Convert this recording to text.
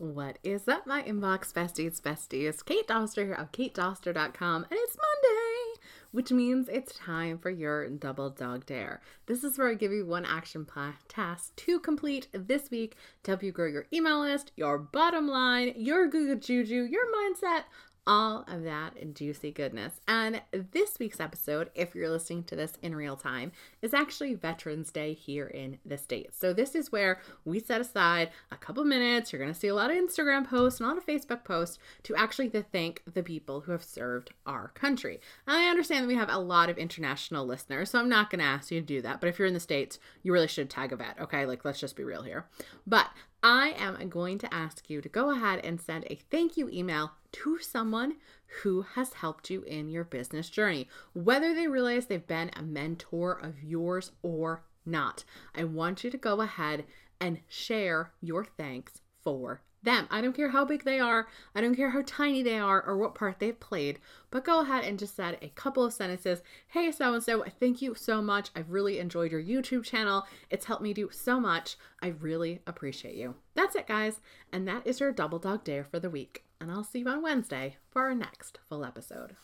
What is up, my inbox besties, besties? Kate Doster here of katedoster.com, and it's Monday, which means it's time for your double dog dare. This is where I give you one action plan task to complete this week to help you grow your email list, your bottom line, your Google Juju, your mindset, all of that juicy goodness. And this week's episode, if you're listening to this in real time, is actually Veterans Day here in the States. So this is where we set aside a couple minutes. You're going to see a lot of Instagram posts and a lot of Facebook posts to actually to thank the people who have served our country. And I understand that we have a lot of international listeners, so I'm not going to ask you to do that. But if you're in the States, you really should tag a vet, okay? Like, let's just be real here. But I am going to ask you to go ahead and send a thank you email to someone who has helped you in your business journey, whether they realize they've been a mentor of yours or not. I want you to go ahead and share your thanks for them. I don't care how big they are, I don't care how tiny they are or what part they've played, but go ahead and just said a couple of sentences. Hey, so and so, thank you so much. I've really enjoyed your YouTube channel. It's helped me do so much. I really appreciate you. That's it, guys. And that is your double dog dare for the week. And I'll see you on Wednesday for our next full episode.